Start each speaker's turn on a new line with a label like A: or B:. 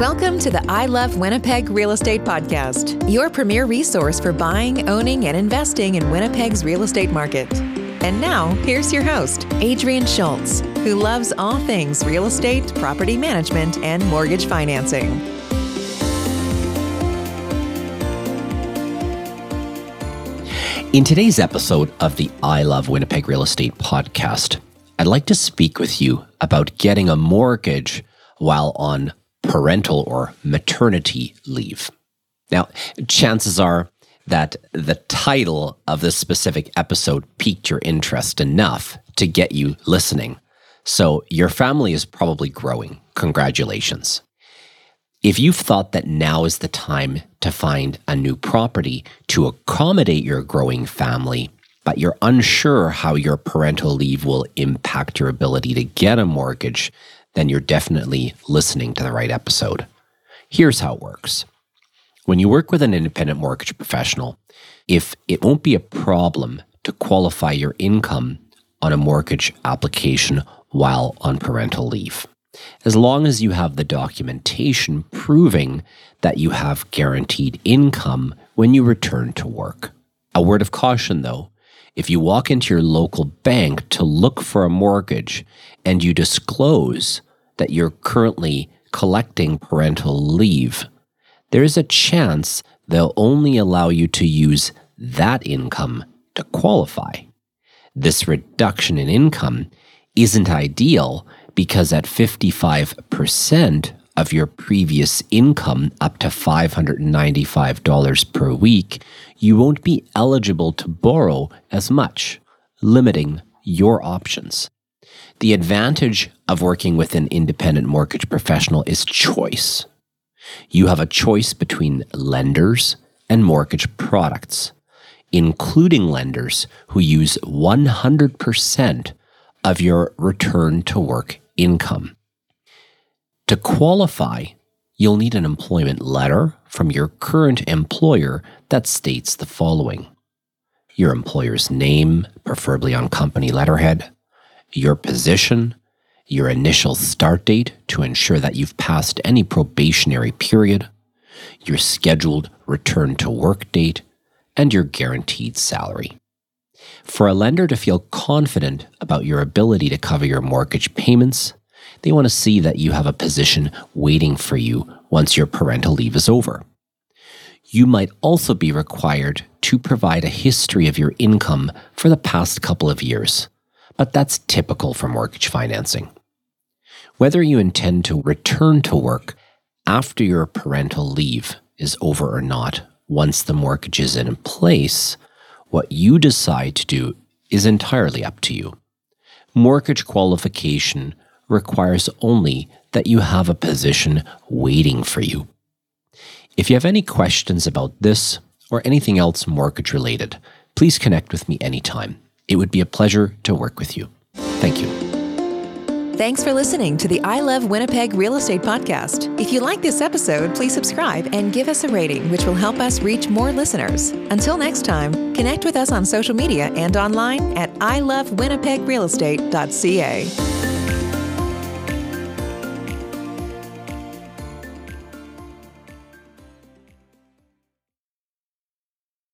A: Welcome to the I Love Winnipeg Real Estate Podcast, your premier resource for buying, owning, and investing in Winnipeg's real estate market. And now, here's your host, Adrian Schultz, who loves all things real estate, property management, and mortgage financing.
B: In today's episode of the I Love Winnipeg Real Estate podcast, I'd like to speak with you about getting a mortgage while on parental or maternity leave. Now, chances are that the title of this specific episode piqued your interest enough to get you listening. So your family is probably growing. Congratulations. If you've thought that now is the time to find a new property to accommodate your growing family, but you're unsure how your parental leave will impact your ability to get a mortgage, then you're definitely listening to the right episode. Here's how it works. When you work with an independent mortgage professional, if it won't be a problem to qualify your income on a mortgage application while on parental leave, as long as you have the documentation proving that you have guaranteed income when you return to work. A word of caution though if you walk into your local bank to look for a mortgage and you disclose that you're currently collecting parental leave, there is a chance they'll only allow you to use that income to qualify. This reduction in income isn't ideal because at 55% of your previous income up to $595 per week, you won't be eligible to borrow as much, limiting your options. The advantage of working with an independent mortgage professional is choice. You have a choice between lenders and mortgage products, including lenders who use 100% of your return to work income. To qualify, you'll need an employment letter from your current employer that states the following your employer's name, preferably on company letterhead, your position, your initial start date to ensure that you've passed any probationary period, your scheduled return to work date, and your guaranteed salary. For a lender to feel confident about your ability to cover your mortgage payments, they want to see that you have a position waiting for you once your parental leave is over. You might also be required to provide a history of your income for the past couple of years, but that's typical for mortgage financing. Whether you intend to return to work after your parental leave is over or not, once the mortgage is in place, what you decide to do is entirely up to you. Mortgage qualification requires only that you have a position waiting for you. If you have any questions about this or anything else mortgage related, please connect with me anytime. It would be a pleasure to work with you. Thank you.
A: Thanks for listening to the I Love Winnipeg Real Estate Podcast. If you like this episode, please subscribe and give us a rating, which will help us reach more listeners. Until next time, connect with us on social media and online at ilovewinnipegrealestate.ca.